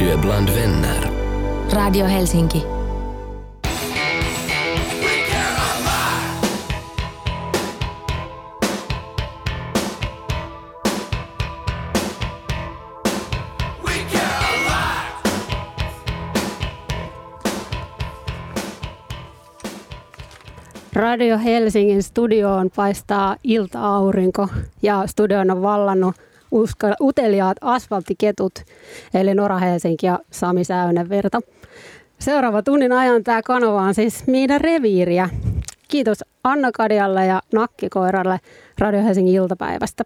Yhteistyö bland vänner. Radio Helsinki. Radio Helsingin studioon paistaa ilta-aurinko ja studion on vallannut uska, uteliaat asfalttiketut, eli Nora Helsinki ja Sami Säynenvirta. Seuraava tunnin ajan tämä kanava on siis meidän reviiriä. Kiitos Anna Kadialle ja Nakkikoiralle Radio Helsingin iltapäivästä.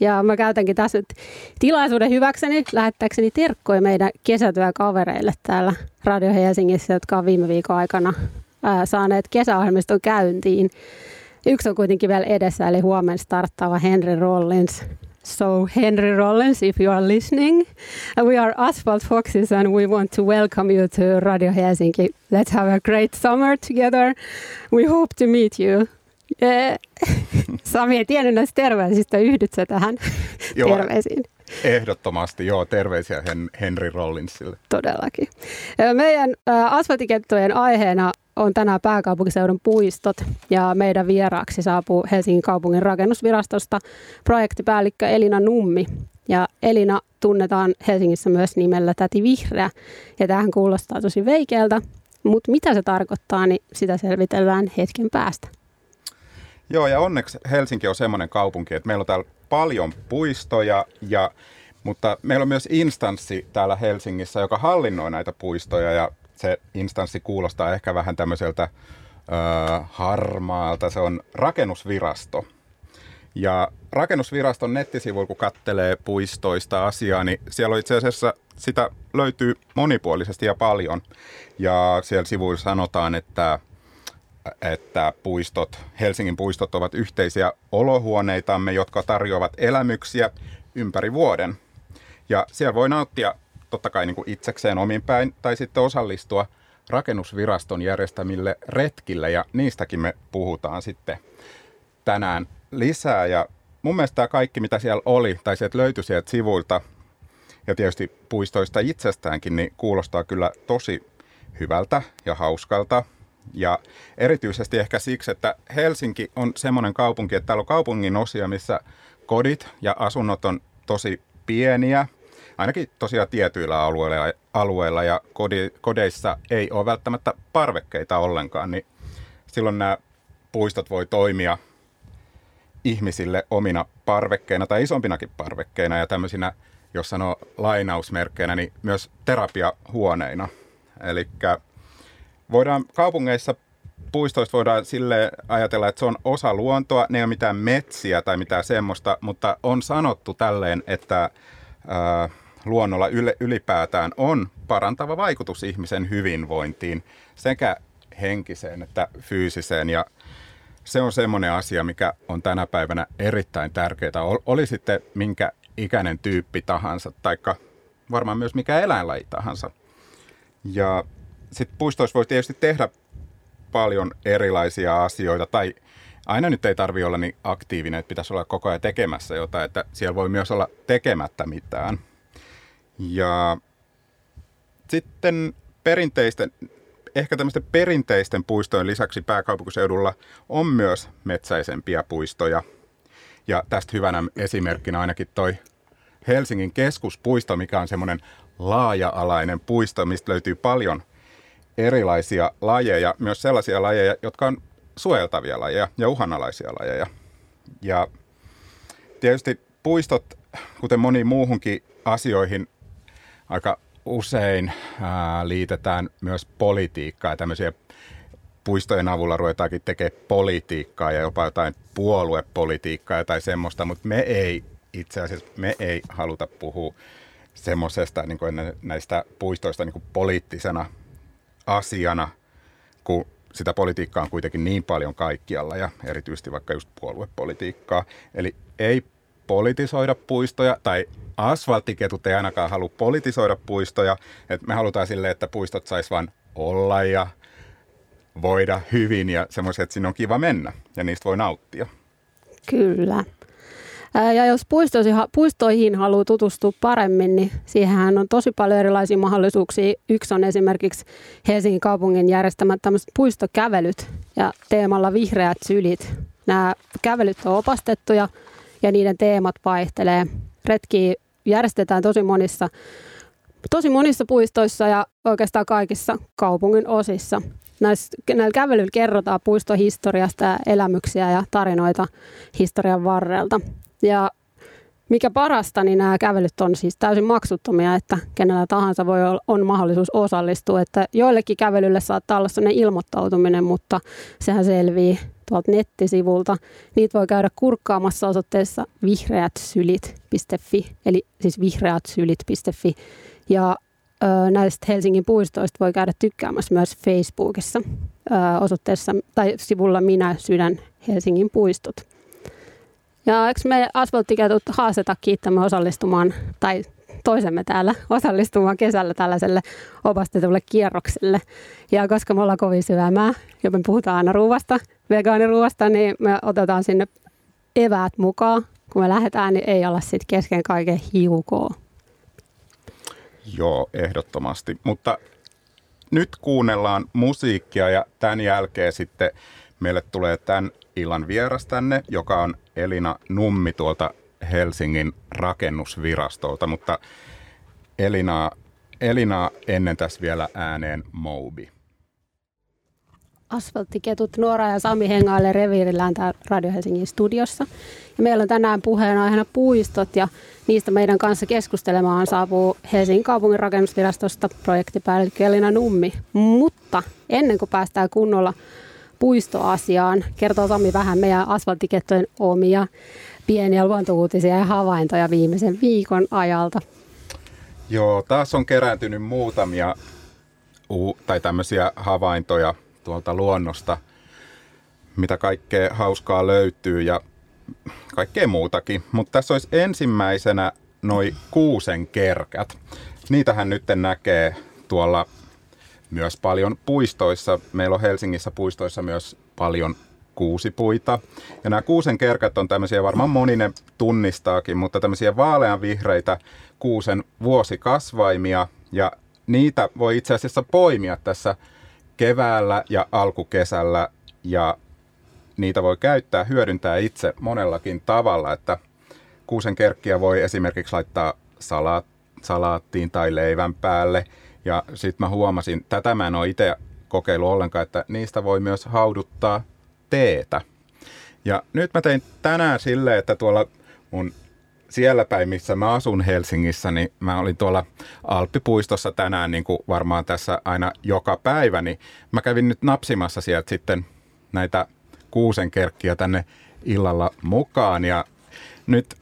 Ja mä käytänkin tässä nyt tilaisuuden hyväkseni lähettääkseni terkkoja meidän kesätyökavereille täällä Radio Helsingissä, jotka on viime viikon aikana saaneet kesäohjelmiston käyntiin. Yksi on kuitenkin vielä edessä, eli huomenna starttaava Henry Rollins. So Henry Rollins, if you are listening, we are Asphalt Foxes and we want to welcome you to Radio Helsinki. Let's have a great summer together. We hope to meet you. Yeah. Sami ei tiennyt näistä terveisistä, yhdytkö tähän Joo. terveisiin? Ehdottomasti, joo. Terveisiä Hen- Henry Rollinsille. Todellakin. Meidän asfaltikettojen aiheena on tänään pääkaupunkiseudun puistot ja meidän vieraaksi saapuu Helsingin kaupungin rakennusvirastosta projektipäällikkö Elina Nummi. Ja Elina tunnetaan Helsingissä myös nimellä Täti Vihreä ja tähän kuulostaa tosi veikeältä, mutta mitä se tarkoittaa, niin sitä selvitellään hetken päästä. Joo, ja onneksi Helsinki on semmoinen kaupunki, että meillä on täällä paljon puistoja, ja, mutta meillä on myös instanssi täällä Helsingissä, joka hallinnoi näitä puistoja, ja se instanssi kuulostaa ehkä vähän tämmöiseltä ö, harmaalta. Se on rakennusvirasto. Ja rakennusviraston nettisivuilla, kun kattelee puistoista asiaa, niin siellä on itse asiassa sitä löytyy monipuolisesti ja paljon. Ja siellä sivuilla sanotaan, että että puistot, Helsingin puistot ovat yhteisiä olohuoneitamme, jotka tarjoavat elämyksiä ympäri vuoden. Ja siellä voi nauttia totta kai niin kuin itsekseen omin päin tai sitten osallistua rakennusviraston järjestämille retkille ja niistäkin me puhutaan sitten tänään lisää. Ja mun mielestä tämä kaikki, mitä siellä oli tai sieltä löytyi sieltä sivuilta ja tietysti puistoista itsestäänkin, niin kuulostaa kyllä tosi hyvältä ja hauskalta. Ja erityisesti ehkä siksi, että Helsinki on semmoinen kaupunki, että täällä on kaupungin osia, missä kodit ja asunnot on tosi pieniä, ainakin tosiaan tietyillä alueilla, alueilla ja kodeissa ei ole välttämättä parvekkeita ollenkaan, niin silloin nämä puistot voi toimia ihmisille omina parvekkeina tai isompinakin parvekkeina ja tämmöisinä, jos sanoo lainausmerkkeinä, niin myös terapiahuoneina. Eli voidaan kaupungeissa puistoista voidaan sille ajatella, että se on osa luontoa, ne ei ole mitään metsiä tai mitään semmoista, mutta on sanottu tälleen, että ää, luonnolla ylipäätään on parantava vaikutus ihmisen hyvinvointiin sekä henkiseen että fyysiseen ja se on semmoinen asia, mikä on tänä päivänä erittäin tärkeää. Oli sitten minkä ikäinen tyyppi tahansa, taikka varmaan myös mikä eläinlaji tahansa. Ja sitten puistoissa voi tietysti tehdä paljon erilaisia asioita, tai aina nyt ei tarvi olla niin aktiivinen, että pitäisi olla koko ajan tekemässä jotain, että siellä voi myös olla tekemättä mitään. Ja sitten perinteisten, ehkä tämmöisten perinteisten puistojen lisäksi pääkaupunkiseudulla on myös metsäisempiä puistoja. Ja tästä hyvänä esimerkkinä ainakin toi Helsingin keskuspuisto, mikä on semmoinen laaja-alainen puisto, mistä löytyy paljon erilaisia lajeja, myös sellaisia lajeja, jotka on suojeltavia lajeja ja uhanalaisia lajeja. Ja tietysti puistot, kuten moni muuhunkin asioihin, aika usein ää, liitetään myös politiikkaa ja tämmöisiä puistojen avulla ruvetaankin tekemään politiikkaa ja jopa jotain puoluepolitiikkaa tai semmoista, mutta me ei itse asiassa, me ei haluta puhua semmoisesta niin näistä puistoista niin kuin poliittisena asiana, kun sitä politiikkaa on kuitenkin niin paljon kaikkialla ja erityisesti vaikka just puoluepolitiikkaa. Eli ei politisoida puistoja tai asfalttiketut ei ainakaan halua politisoida puistoja. Et me halutaan silleen, että puistot sais vain olla ja voida hyvin ja semmoiset, että sinne on kiva mennä ja niistä voi nauttia. Kyllä. Ja jos puistoihin haluaa tutustua paremmin, niin siihen on tosi paljon erilaisia mahdollisuuksia. Yksi on esimerkiksi Helsingin kaupungin järjestämät tämmöiset puistokävelyt ja teemalla vihreät sylit. Nämä kävelyt on opastettuja ja niiden teemat vaihtelee. Retki järjestetään tosi monissa, tosi monissa puistoissa ja oikeastaan kaikissa kaupungin osissa. Näillä kävelyillä kerrotaan puistohistoriasta ja elämyksiä ja tarinoita historian varrelta. Ja mikä parasta, niin nämä kävelyt on siis täysin maksuttomia, että kenellä tahansa voi olla, on mahdollisuus osallistua. Että joillekin kävelylle saattaa olla sellainen ilmoittautuminen, mutta sehän selvii tuolta nettisivulta. Niitä voi käydä kurkkaamassa osoitteessa vihreätsylit.fi, eli siis vihreätsylit.fi. Ja ö, näistä Helsingin puistoista voi käydä tykkäämässä myös Facebookissa ö, osoitteessa tai sivulla Minä sydän Helsingin puistot. Ja eikö me asfalttiketut haasteta kiittämään osallistumaan, tai toisemme täällä osallistumaan kesällä tällaiselle opastetulle kierrokselle. Ja koska me ollaan kovin syömää ja me puhutaan aina ruuasta, vegaaniruuasta, niin me otetaan sinne eväät mukaan. Kun me lähdetään, niin ei olla sitten kesken kaiken hiukoa. Joo, ehdottomasti. Mutta nyt kuunnellaan musiikkia ja tämän jälkeen sitten meille tulee tämän illan vieras tänne, joka on Elina Nummi tuolta Helsingin rakennusvirastolta, mutta Elina, Elina ennen tässä vielä ääneen Mobi. Asfalttiketut Nuora ja Sami hengailee reviirillään täällä Radio Helsingin studiossa. Ja meillä on tänään puheenaiheena puistot ja niistä meidän kanssa keskustelemaan saapuu Helsingin kaupungin rakennusvirastosta projektipäällikkö Elina Nummi. Mutta ennen kuin päästään kunnolla puistoasiaan, kertoo Sami vähän meidän asfalttikettojen omia pieniä luontouutisia ja havaintoja viimeisen viikon ajalta. Joo, taas on kerääntynyt muutamia tai tämmöisiä havaintoja tuolta luonnosta, mitä kaikkea hauskaa löytyy ja kaikkea muutakin. Mutta tässä olisi ensimmäisenä noin kuusen kerkät. Niitähän nyt näkee tuolla myös paljon puistoissa. Meillä on Helsingissä puistoissa myös paljon kuusipuita. Ja nämä kuusen kerkät on tämmöisiä, varmaan moninen tunnistaakin, mutta tämmöisiä vaaleanvihreitä kuusen vuosikasvaimia. Ja niitä voi itse asiassa poimia tässä keväällä ja alkukesällä ja niitä voi käyttää, hyödyntää itse monellakin tavalla, että kuusen kerkkiä voi esimerkiksi laittaa salaat, salaattiin tai leivän päälle. Ja sitten mä huomasin, tätä mä en ole itse kokeillut ollenkaan, että niistä voi myös hauduttaa teetä. Ja nyt mä tein tänään silleen, että tuolla mun siellä päin, missä mä asun Helsingissä, niin mä olin tuolla Alppipuistossa tänään niin kuin varmaan tässä aina joka päivä, niin mä kävin nyt napsimassa sieltä sitten näitä kuusenkerkkiä tänne illalla mukaan. Ja nyt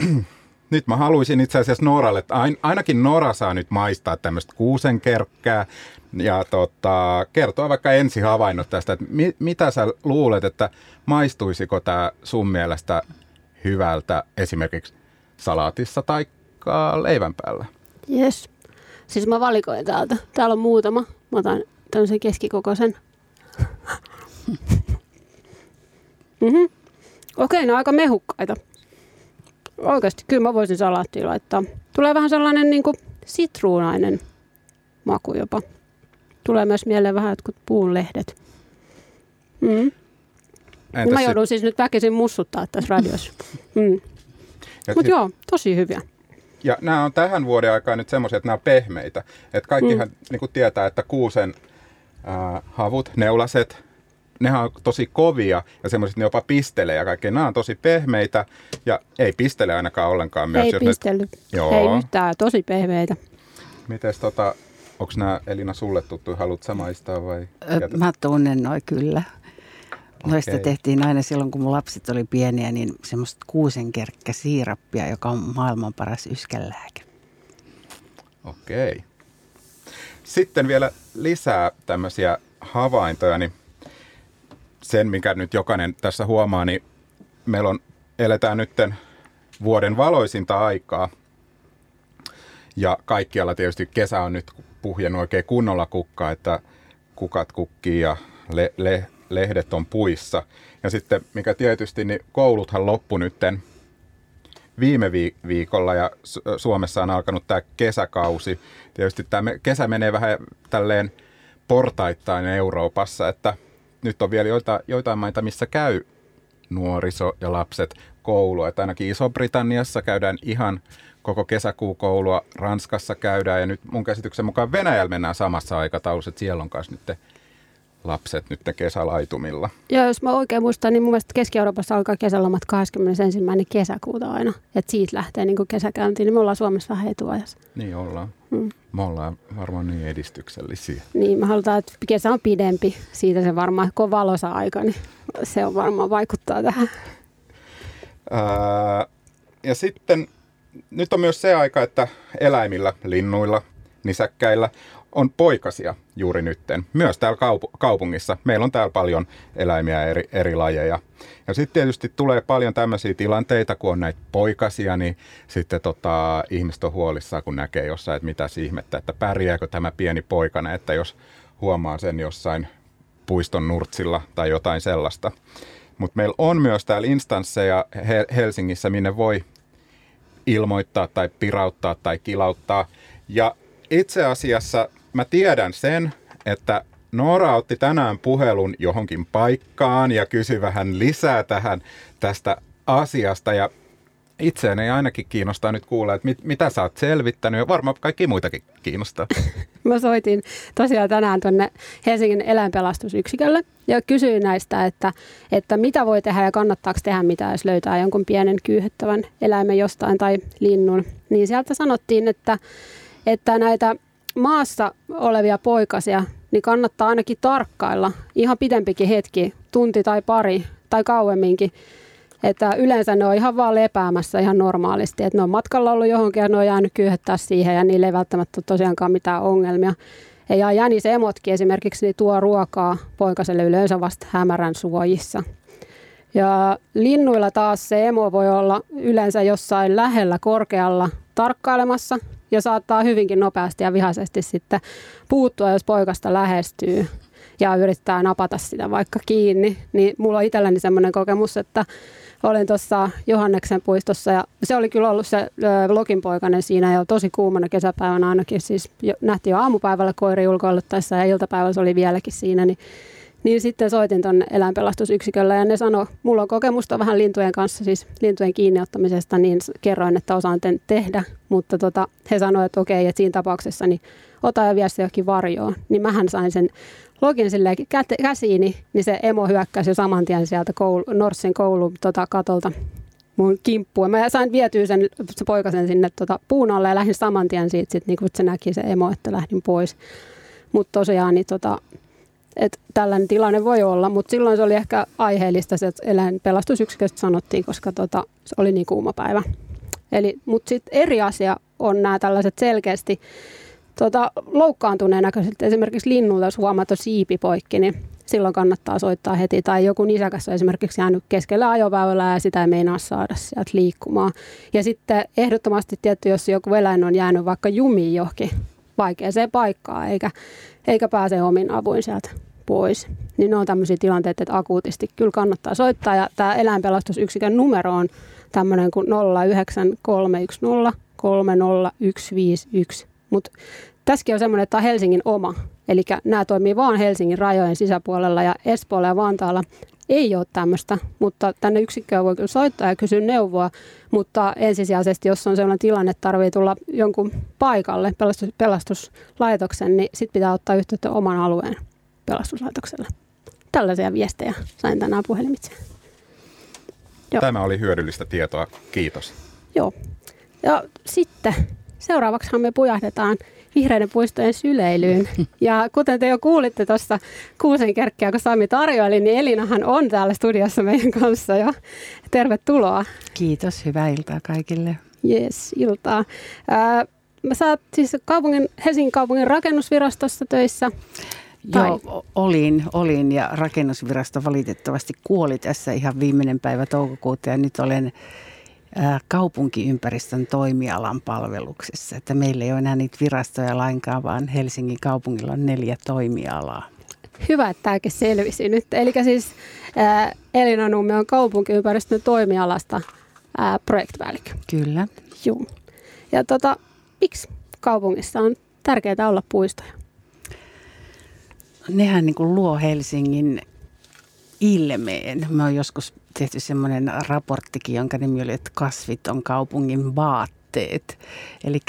nyt mä haluaisin itse asiassa Noralle, että ainakin Nora saa nyt maistaa tämmöistä kuusenkerkkää ja tota, kertoa vaikka ensi havainnot tästä, että mi, mitä sä luulet, että maistuisiko tämä sun mielestä hyvältä esimerkiksi salaatissa tai leivän päällä? Yes. Siis mä valikoin täältä. Täällä on muutama. Mä otan tämmöisen keskikokoisen. mm-hmm. Okei, ne on aika mehukkaita. Oikeasti, kyllä mä voisin salaattiin laittaa. Tulee vähän sellainen niin kuin sitruunainen maku jopa. Tulee myös mieleen vähän jotkut puunlehdet. Mm. Entäs mä joudun siis nyt väkisin mussuttaa tässä radiossa. Mm. Mutta joo, tosi hyviä. Ja nämä on tähän vuoden aikaan nyt semmoisia, että nämä on pehmeitä. Että kaikkihan mm. niin tietää, että kuusen äh, havut, neulaset, nehän on tosi kovia ja semmoiset ne jopa pistelee ja kaikkea. Nämä on tosi pehmeitä ja ei pistele ainakaan ollenkaan. Myös, ei jos pistely. Ne... Joo. Ei yhtään, tosi pehmeitä. Mites tota, onko nämä Elina sulle tuttu, haluat maistaa vai? Ö, mä tunnen noin kyllä. Noista okay. tehtiin aina silloin, kun mun lapset oli pieniä, niin semmoista kuusenkerkkä siirappia, joka on maailman paras yskänlääke. Okei. Okay. Sitten vielä lisää tämmöisiä havaintoja, niin sen, mikä nyt jokainen tässä huomaa, niin meillä on, eletään nytten vuoden valoisinta aikaa. Ja kaikkialla tietysti kesä on nyt puhjennut oikein kunnolla kukkaa, että kukat kukkii ja le, le, lehdet on puissa. Ja sitten, mikä tietysti, niin kouluthan loppu nytten viime viikolla ja Suomessa on alkanut tämä kesäkausi. Tietysti tämä kesä menee vähän tälleen portaittain Euroopassa, että nyt on vielä joita, joitain maita, missä käy nuoriso ja lapset koulua. Että ainakin Iso-Britanniassa käydään ihan koko kesäkuukoulua, Ranskassa käydään ja nyt mun käsityksen mukaan Venäjällä mennään samassa aikataulussa, että siellä on kanssa nyt lapset nyt kesälaitumilla. Joo, jos mä oikein muistan, niin mun mielestä Keski-Euroopassa alkaa kesälomat 21. kesäkuuta aina. Että siitä lähtee niin kesäkäyntiin, niin me ollaan Suomessa vähän etuajassa. Niin ollaan. Hmm. Me ollaan varmaan niin edistyksellisiä. Niin, me halutaan, että kesä on pidempi. Siitä se varmaan, kun on valosa aika, niin se on varmaan vaikuttaa tähän. Ää, ja sitten nyt on myös se aika, että eläimillä, linnuilla, nisäkkäillä on poikasia juuri nytten. Myös täällä kaup- kaupungissa. Meillä on täällä paljon eläimiä eri, eri lajeja. Ja sitten tietysti tulee paljon tämmöisiä tilanteita, kun on näitä poikasia, niin sitten tota, ihmiset on huolissaan, kun näkee jossain, että mitä ihmettä, että pärjääkö tämä pieni poikana, että jos huomaa sen jossain puiston nurtsilla tai jotain sellaista. Mutta meillä on myös täällä instansseja Helsingissä, minne voi ilmoittaa tai pirauttaa tai kilauttaa. Ja itse asiassa mä tiedän sen, että Noora otti tänään puhelun johonkin paikkaan ja kysyi vähän lisää tähän tästä asiasta. Ja itseäni ainakin kiinnostaa nyt kuulla, että mit, mitä sä oot selvittänyt ja varmaan kaikki muitakin kiinnostaa. Mä soitin tosiaan tänään tuonne Helsingin eläinpelastusyksikölle ja kysyin näistä, että, että mitä voi tehdä ja kannattaako tehdä mitä, jos löytää jonkun pienen kyyhyttävän eläimen jostain tai linnun. Niin sieltä sanottiin, että, että näitä maassa olevia poikasia, niin kannattaa ainakin tarkkailla ihan pidempikin hetki, tunti tai pari tai kauemminkin. Että yleensä ne on ihan vaan lepäämässä ihan normaalisti, että ne on matkalla ollut johonkin ja ne on jäänyt kyyhettää siihen ja niille ei välttämättä tosiaankaan mitään ongelmia. Ja emotkin esimerkiksi niin tuo ruokaa poikaselle yleensä vasta hämärän suojissa. Ja linnuilla taas se emo voi olla yleensä jossain lähellä korkealla tarkkailemassa ja saattaa hyvinkin nopeasti ja vihaisesti sitten puuttua, jos poikasta lähestyy ja yrittää napata sitä vaikka kiinni. Niin mulla on itselläni sellainen kokemus, että olin tuossa Johanneksen puistossa ja se oli kyllä ollut se lokinpoikainen siinä jo tosi kuumana kesäpäivänä ainakin. Siis jo, nähtiin jo aamupäivällä koiri ulkoiluttaessa ja iltapäivällä se oli vieläkin siinä, niin niin sitten soitin tuonne eläinpelastusyksikölle ja ne sanoi, mulla on kokemusta vähän lintujen kanssa, siis lintujen kiinniottamisesta, niin kerroin, että osaan tehdä. Mutta tota, he sanoivat, että okei, että siinä tapauksessa niin ota ja vie se johonkin varjoon. Niin mähän sain sen login silleen käsiini, niin se emo hyökkäsi jo saman tien sieltä koulu, Norssin koulun tota, katolta mun kimppuun. Mä sain vietyä sen se poikasen sinne tota, puun alle ja lähdin saman tien siitä, sit, niin kun se näki se emo, että lähdin pois. Mutta tosiaan niin, tota, että tällainen tilanne voi olla, mutta silloin se oli ehkä aiheellista, se, että eläinpelastusyksiköstä sanottiin, koska tota, se oli niin kuuma päivä. Eli, mutta sitten eri asia on nämä tällaiset selkeästi tota, loukkaantuneen näköiset. Esimerkiksi linnulta, jos huomaat, siipi poikki, niin silloin kannattaa soittaa heti. Tai joku nisäkäs on esimerkiksi jäänyt keskellä ajoväylää ja sitä ei meinaa saada sieltä liikkumaan. Ja sitten ehdottomasti tietty, jos joku eläin on jäänyt vaikka jumiin johonkin vaikeaseen paikkaan, eikä, eikä pääse omin avuin sieltä pois. Niin ne on tämmöisiä tilanteita, että akuutisti kyllä kannattaa soittaa. Ja tämä eläinpelastusyksikön numero on tämmöinen kuin 09310 30151. Mutta tässäkin on semmoinen, että tämä on Helsingin oma. Eli nämä toimii vaan Helsingin rajojen sisäpuolella ja Espoolla ja Vantaalla ei ole tämmöistä, mutta tänne yksikköön voi kyllä soittaa ja kysyä neuvoa, mutta ensisijaisesti, jos on sellainen tilanne, että tarvitsee tulla jonkun paikalle pelastus, pelastuslaitoksen, niin sitten pitää ottaa yhteyttä oman alueen pelastuslaitokselle. Tällaisia viestejä sain tänään puhelimitse. Joo. Tämä oli hyödyllistä tietoa. Kiitos. Joo. Ja sitten seuraavaksi me pujahdetaan vihreiden puistojen syleilyyn. Ja kuten te jo kuulitte tuossa kuusen kerkkiä, kun Sami tarjoili, niin Elinahan on täällä studiossa meidän kanssa jo. Tervetuloa. Kiitos, hyvää iltaa kaikille. Yes, iltaa. Ää, mä saat siis kaupungin, Helsingin kaupungin rakennusvirastossa töissä. Tai? Joo, olin, olin ja rakennusvirasto valitettavasti kuoli tässä ihan viimeinen päivä toukokuuta ja nyt olen kaupunkiympäristön toimialan palveluksessa. Että meillä ei ole enää niitä virastoja lainkaan, vaan Helsingin kaupungilla on neljä toimialaa. Hyvä, että tämäkin selvisi nyt. Eli siis äh, Elina Numme on kaupunkiympäristön toimialasta ää, projektipäällikkö. Kyllä. Joo. Ja tota, miksi kaupungissa on tärkeää olla puistoja? Nehän niin kuin luo Helsingin ilmeen. Me on joskus tehty semmoinen raporttikin, jonka nimi oli, että kasvit on kaupungin vaatteet. Eli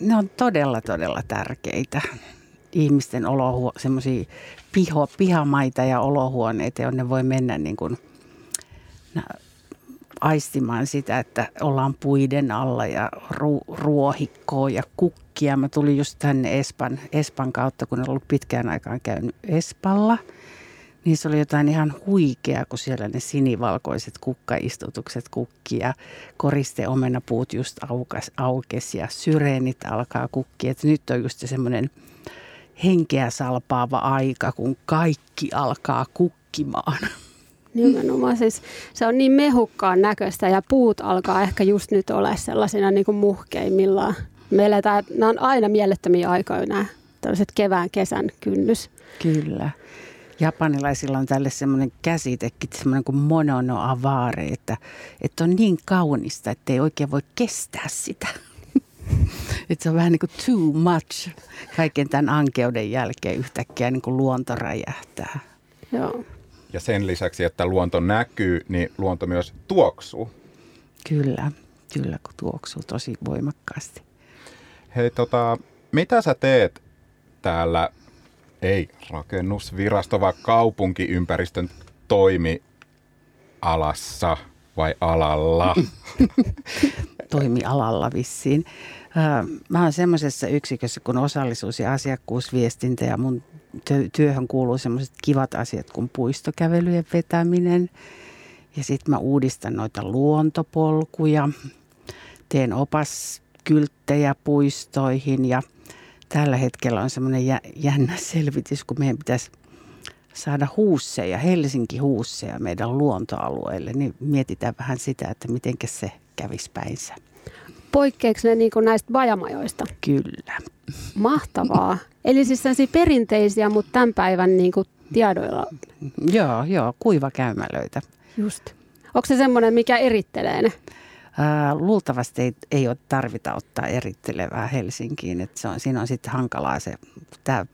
ne on todella, todella tärkeitä ihmisten olohuo, semmoisia piho, pihamaita ja olohuoneita, jonne voi mennä niin kuin, aistimaan sitä, että ollaan puiden alla ja ru, ruohikkoa ja kukkia. Mä tulin just tänne Espan, Espan kautta, kun olen ollut pitkään aikaan käynyt Espalla. Niin se oli jotain ihan huikea, kun siellä ne sinivalkoiset kukkaistutukset kukkia, koriste omenapuut just aukas, aukes ja syreenit alkaa kukkia. Et nyt on just se semmoinen henkeä salpaava aika, kun kaikki alkaa kukkimaan. Nimenomaan siis se on niin mehukkaan näköistä ja puut alkaa ehkä just nyt olla sellaisina niin kuin muhkeimmillaan. Me eletään, nämä on aina mielettömiä aikoja nämä tällaiset kevään kesän kynnys. Kyllä. Japanilaisilla on tälle semmoinen käsitekin, semmoinen kuin monono avare, että, että on niin kaunista, että ei oikein voi kestää sitä. että se on vähän niin kuin too much kaiken tämän ankeuden jälkeen yhtäkkiä niin kuin luonto räjähtää. Joo. Ja sen lisäksi, että luonto näkyy, niin luonto myös tuoksuu. Kyllä, kyllä kun tuoksuu tosi voimakkaasti. Hei, tota, mitä sä teet täällä, ei rakennusvirasto, vaan kaupunkiympäristön toimialassa vai alalla? toimialalla vissiin. Mä oon semmoisessa yksikössä kuin osallisuus- ja asiakkuusviestintä ja mun työhön kuuluu semmoiset kivat asiat kuin puistokävelyjen vetäminen. Ja sitten mä uudistan noita luontopolkuja, teen opaskylttejä puistoihin ja tällä hetkellä on semmoinen jännä selvitys, kun meidän pitäisi saada huusseja, Helsinki huusseja meidän luontoalueelle, niin mietitään vähän sitä, että miten se kävisi päinsä. Poikkeeksi ne niin kuin näistä vajamajoista? Kyllä. Mahtavaa. Eli siis sellaisia perinteisiä, mutta tämän päivän niin kuin tiedoilla. Joo, joo, kuivakäymälöitä. Just. Onko se semmoinen, mikä erittelee ne? Ää, luultavasti ei, ei ole tarvita ottaa erittelevää Helsinkiin. Että se on, siinä on sitten hankalaa se, tämä,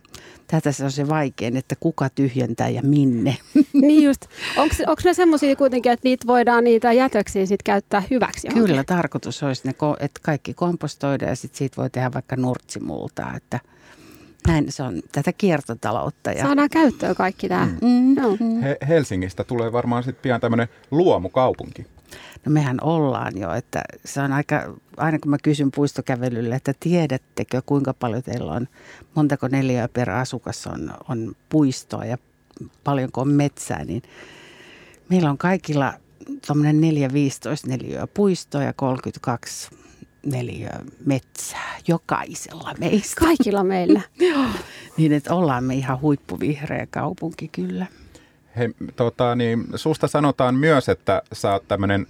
tässä on se vaikein, että kuka tyhjentää ja minne. Niin just. Onko ne semmoisia kuitenkin, että niitä voidaan niitä jätöksiä sitten käyttää hyväksi? Johonkin? Kyllä, tarkoitus olisi, ne, että kaikki kompostoidaan ja sitten siitä voi tehdä vaikka nurtsimultaa, että – näin se on tätä kiertotaloutta. Ja... Saadaan käyttöön kaikki tämä. Mm. Mm. He, Helsingistä tulee varmaan sitten pian tämmöinen luomukaupunki. No mehän ollaan jo, että se on aika, aina kun mä kysyn puistokävelylle, että tiedättekö kuinka paljon teillä on, montako neljää per asukas on, on puistoa ja paljonko on metsää, niin meillä on kaikilla tuommoinen 4-15 neliöä puistoa ja 32 neliö metsää jokaisella meistä. Kaikilla meillä. niin, että ollaan me ihan huippuvihreä kaupunki kyllä. Hei, tota, niin, susta sanotaan myös, että sä oot tämmöinen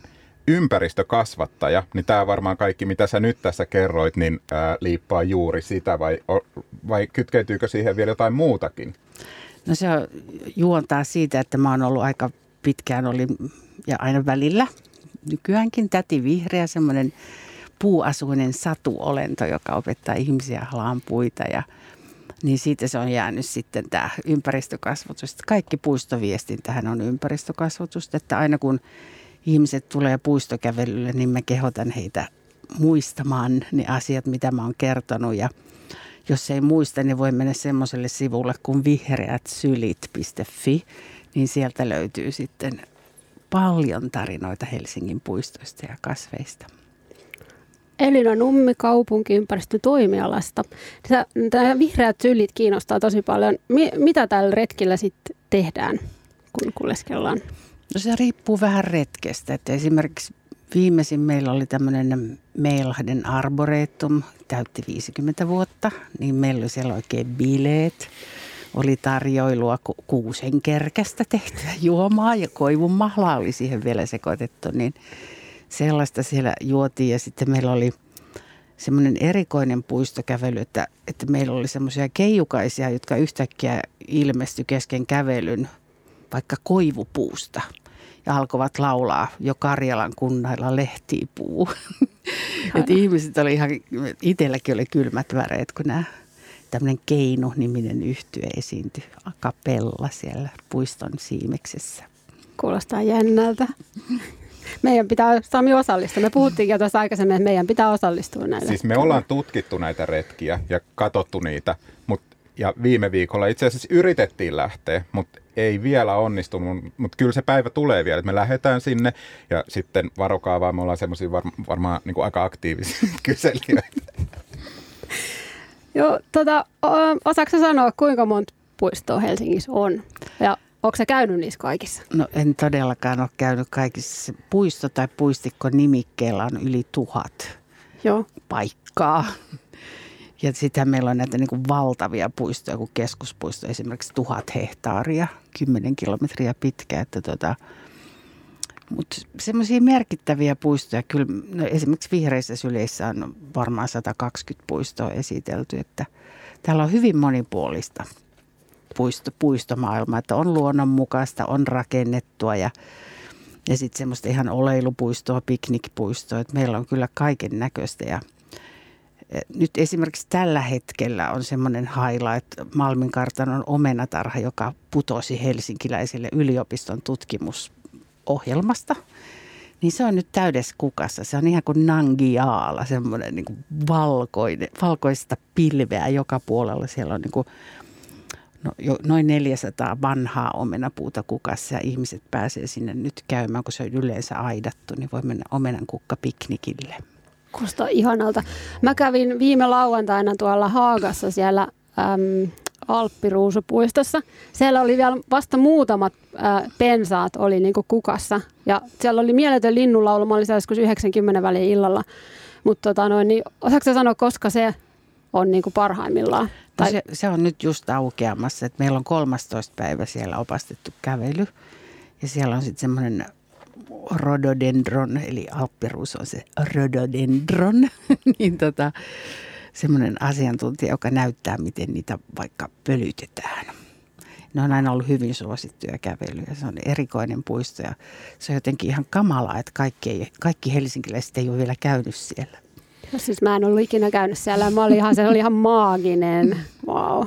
ympäristökasvattaja, niin tämä varmaan kaikki, mitä sä nyt tässä kerroit, niin ää, liippaa juuri sitä, vai, vai kytkeytyykö siihen vielä jotain muutakin? No se on, juontaa siitä, että mä oon ollut aika pitkään, oli ja aina välillä, nykyäänkin täti vihreä, semmoinen puuasuinen satuolento, joka opettaa ihmisiä halaan puita ja niin siitä se on jäänyt sitten tämä ympäristökasvatus. Kaikki puistoviestintähän on ympäristökasvatusta, että aina kun ihmiset tulee puistokävelylle, niin mä kehotan heitä muistamaan ne asiat, mitä mä oon kertonut ja jos ei muista, niin voi mennä semmoiselle sivulle kuin vihreätsylit.fi, niin sieltä löytyy sitten paljon tarinoita Helsingin puistoista ja kasveista. Elina Nummi kaupunkiympäristön toimialasta. Tämä vihreät sylit kiinnostaa tosi paljon. mitä tällä retkellä sitten tehdään, kun kuleskellaan? No se riippuu vähän retkestä. Että esimerkiksi viimeisin meillä oli tämmöinen Meilahden Arboretum, täytti 50 vuotta, niin meillä oli siellä oikein bileet. Oli tarjoilua kuusen kerkästä tehtyä juomaa ja koivun mahlaa oli siihen vielä sekoitettu, niin sellaista siellä juotiin ja sitten meillä oli semmoinen erikoinen puistokävely, että, että meillä oli semmoisia keijukaisia, jotka yhtäkkiä ilmestyi kesken kävelyn vaikka koivupuusta. Ja alkoivat laulaa jo Karjalan kunnalla lehtipuu. Et ihmiset oli ihan, itselläkin oli kylmät väreet, kun nämä tämmöinen Keino-niminen yhtye esiintyi akapella siellä puiston siimeksessä. Kuulostaa jännältä. Meidän pitää Sami osallistua. Me puhuttiin jo tuossa aikaisemmin, että meidän pitää osallistua näille. Siis me ollaan tutkittu näitä retkiä ja katsottu niitä, mutta ja viime viikolla itse asiassa yritettiin lähteä, mutta ei vielä onnistunut, mutta kyllä se päivä tulee vielä, että me lähdetään sinne ja sitten varokaa vaan, me ollaan semmoisia var, varmaan niin kuin aika aktiivisia kyselijöitä. Joo, tota, osaako sanoa, kuinka monta puistoa Helsingissä on? Ja onko se käynyt niissä kaikissa? No en todellakaan ole käynyt kaikissa. Puisto tai puistikko nimikkeellä on yli tuhat Joo. paikkaa. Ja sitten meillä on näitä niin kuin valtavia puistoja, kuin keskuspuisto, esimerkiksi tuhat hehtaaria, kymmenen kilometriä pitkä. Että tota, mutta semmoisia merkittäviä puistoja, kyllä no esimerkiksi vihreissä syleissä on varmaan 120 puistoa esitelty, että täällä on hyvin monipuolista puisto, puistomaailmaa, että on luonnonmukaista, on rakennettua ja, ja sitten semmoista ihan oleilupuistoa, piknikpuistoa, että meillä on kyllä kaiken näköistä ja – nyt esimerkiksi tällä hetkellä on semmoinen haila, että Malmin kartanon omenatarha, joka putosi helsinkiläiselle yliopiston tutkimusohjelmasta, niin se on nyt täydessä kukassa. Se on ihan kuin Nangiaala, semmoinen niin valkoista pilveä joka puolella. Siellä on niin kuin no, jo noin 400 vanhaa omenapuuta kukassa ja ihmiset pääsee sinne nyt käymään, kun se on yleensä aidattu, niin voi mennä omenan kukka piknikille. Kuulostaa ihanalta. Mä kävin viime lauantaina tuolla Haagassa siellä äm, Alppiruusupuistossa. Siellä oli vielä vasta muutamat äh, pensaat oli niinku kukassa. Ja siellä oli mieletön linnunlaulu. Mä olin joskus 90 väliin illalla. Mutta tota noin, niin osaatko sanoa, koska se on niinku parhaimmillaan? No tai... se, se on nyt just aukeamassa. että meillä on 13 päivä siellä opastettu kävely. Ja siellä on sitten semmoinen rhododendron, eli alppiruus on se rhododendron, niin tota, semmoinen asiantuntija, joka näyttää, miten niitä vaikka pölytetään. Ne on aina ollut hyvin suosittuja kävelyjä. Se on erikoinen puisto ja se on jotenkin ihan kamalaa, että kaikki, kaikki helsinkiläiset ei ole vielä käynyt siellä. No siis mä en ollut ikinä käynyt siellä. Mä olin ihan, se oli ihan maaginen. Wow.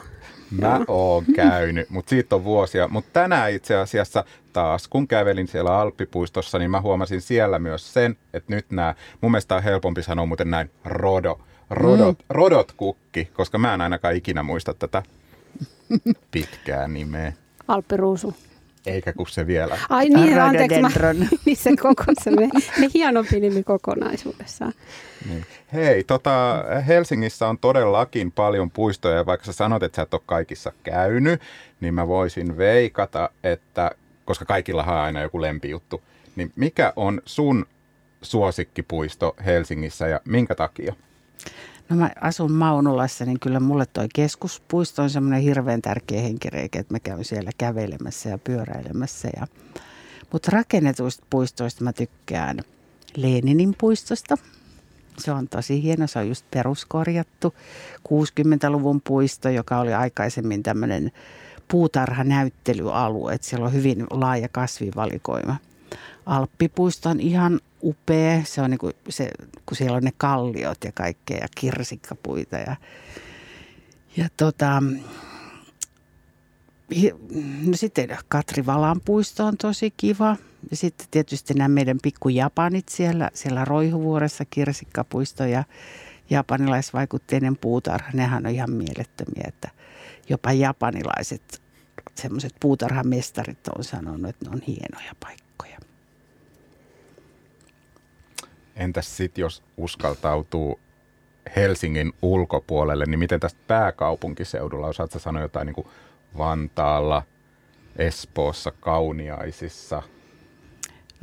Mä oon käynyt, mutta siitä on vuosia. Mutta tänään itse asiassa taas, kun kävelin siellä Alppipuistossa, niin mä huomasin siellä myös sen, että nyt nämä, mun mielestä on helpompi sanoa muuten näin, rodo, rodot, mm. rodot kukki, koska mä en ainakaan ikinä muista tätä pitkää nimeä. Alppiruusu. Eikä kun se vielä. Ai niin, anteeksi. Mä, niin se koko se me, me hienompi nimi kokonaisuudessaan. Niin. Hei, tota, Helsingissä on todellakin paljon puistoja, ja vaikka sä sanot, että sä et ole kaikissa käynyt, niin mä voisin veikata, että, koska kaikilla on aina joku lempijuttu, niin mikä on sun suosikkipuisto Helsingissä ja minkä takia? No mä asun Maunulassa, niin kyllä mulle toi keskuspuisto on semmoinen hirveän tärkeä henkireikä, että mä käyn siellä kävelemässä ja pyöräilemässä. Ja, mutta rakennetuista puistoista mä tykkään Leninin puistosta. Se on tosi hieno, se on just peruskorjattu. 60-luvun puisto, joka oli aikaisemmin tämmöinen puutarhanäyttelyalue, että siellä on hyvin laaja kasvivalikoima. Alppipuisto on ihan upea. Se on niin kuin se, kun siellä on ne kalliot ja kaikkea ja kirsikkapuita. Ja, ja tota, no sitten Katri Valan puisto on tosi kiva. Ja sitten tietysti nämä meidän pikku Japanit siellä, siellä Roihuvuoressa, kirsikkapuisto ja japanilaisvaikutteinen puutarha, nehän on ihan mielettömiä, että jopa japanilaiset semmoiset puutarhamestarit on sanonut, että ne on hienoja paikkoja. Entäs sitten, jos uskaltautuu Helsingin ulkopuolelle, niin miten tästä pääkaupunkiseudulla, osaatko sanoa jotain niin kuin Vantaalla, Espoossa, Kauniaisissa?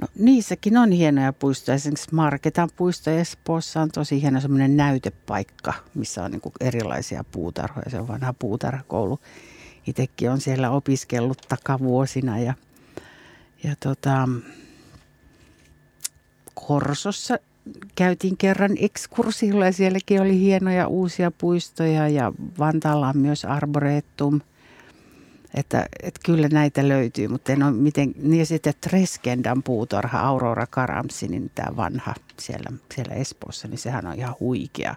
No, niissäkin on hienoja puistoja. Esimerkiksi Marketan puisto Espoossa on tosi hieno semmoinen näytepaikka, missä on niin kuin erilaisia puutarhoja. Se on vanha puutarhakoulu. Itsekin on siellä opiskellut takavuosina ja, ja tota, Korsossa käytiin kerran ekskursilla ja sielläkin oli hienoja uusia puistoja ja Vantaalla on myös Arboretum. Että, että kyllä näitä löytyy, mutta en ole miten, niin sitten Treskendan puutarha, Aurora Karamsi, niin tämä vanha siellä, siellä Espoossa, niin sehän on ihan huikea.